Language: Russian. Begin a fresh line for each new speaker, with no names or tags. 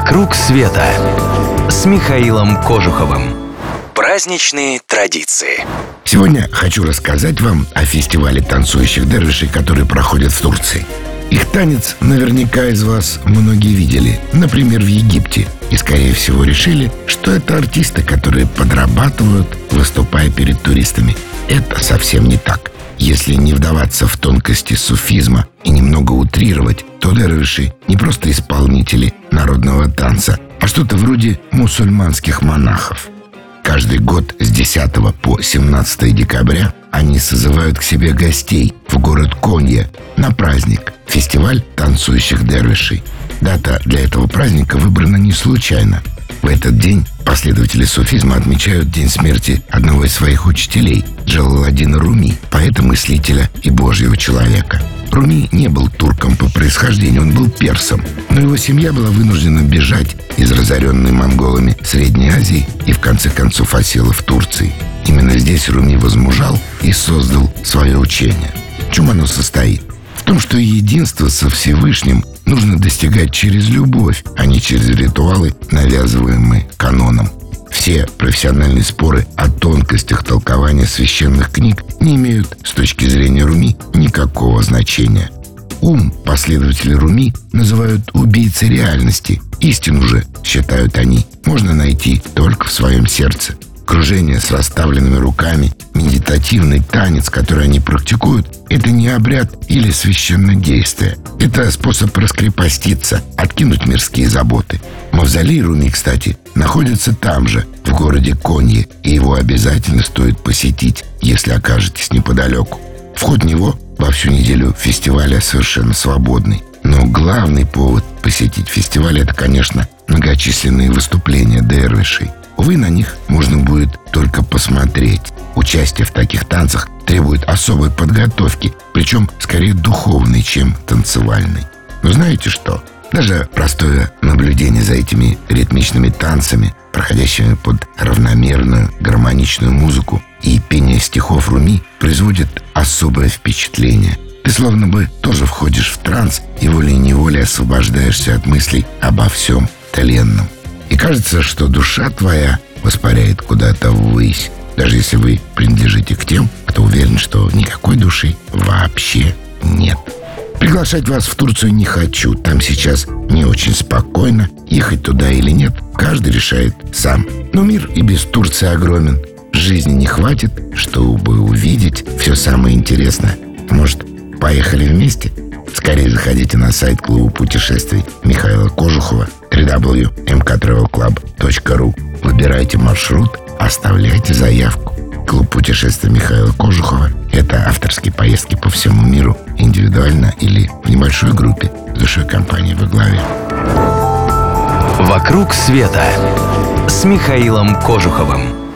«Вокруг света» с Михаилом Кожуховым. Праздничные традиции.
Сегодня хочу рассказать вам о фестивале танцующих дервишей, который проходит в Турции. Их танец наверняка из вас многие видели, например, в Египте. И, скорее всего, решили, что это артисты, которые подрабатывают, выступая перед туристами. Это совсем не так. Если не вдаваться в тонкости суфизма и немного утрировать, то дервиши не просто исполнители народного танца, а что-то вроде мусульманских монахов. Каждый год с 10 по 17 декабря они созывают к себе гостей в город Конья на праздник – фестиваль танцующих дервишей. Дата для этого праздника выбрана не случайно. Этот день последователи суфизма отмечают день смерти одного из своих учителей, Джалаладдина Руми, поэта-мыслителя и божьего человека. Руми не был турком по происхождению, он был персом, но его семья была вынуждена бежать из разоренной монголами Средней Азии и в конце концов осела в Турции. Именно здесь Руми возмужал и создал свое учение. В чем оно состоит? В том, что единство со Всевышним нужно достигать через любовь, а не через ритуалы, навязываемые каноном. Все профессиональные споры о тонкостях толкования священных книг не имеют с точки зрения Руми никакого значения. Ум последователи Руми называют убийцей реальности. Истину же, считают они, можно найти только в своем сердце – кружение с расставленными руками, медитативный танец, который они практикуют, это не обряд или священное действие. Это способ раскрепоститься, откинуть мирские заботы. Мавзолей Руми, кстати, находится там же, в городе Конье, и его обязательно стоит посетить, если окажетесь неподалеку. Вход в него во всю неделю фестиваля совершенно свободный. Но главный повод посетить фестиваль – это, конечно, многочисленные выступления дервишей. Увы, на них можно будет только посмотреть. Участие в таких танцах требует особой подготовки, причем скорее духовной, чем танцевальной. Но знаете что? Даже простое наблюдение за этими ритмичными танцами, проходящими под равномерную гармоничную музыку и пение стихов Руми производит особое впечатление. Ты словно бы тоже входишь в транс и волей-неволей освобождаешься от мыслей обо всем тленном. И кажется, что душа твоя воспаряет куда-то ввысь, даже если вы принадлежите к тем, кто уверен, что никакой души вообще нет. Приглашать вас в Турцию не хочу. Там сейчас не очень спокойно. Ехать туда или нет, каждый решает сам. Но мир и без Турции огромен. Жизни не хватит, чтобы увидеть все самое интересное. Может, поехали вместе? Скорее заходите на сайт клуба путешествий Михаила Кожухова www.mktravelclub.ru Выбирайте маршрут, оставляйте заявку. Клуб путешествий Михаила Кожухова – это авторские поездки по всему миру, индивидуально или в небольшой группе с душой компании во главе.
«Вокруг света» с Михаилом Кожуховым.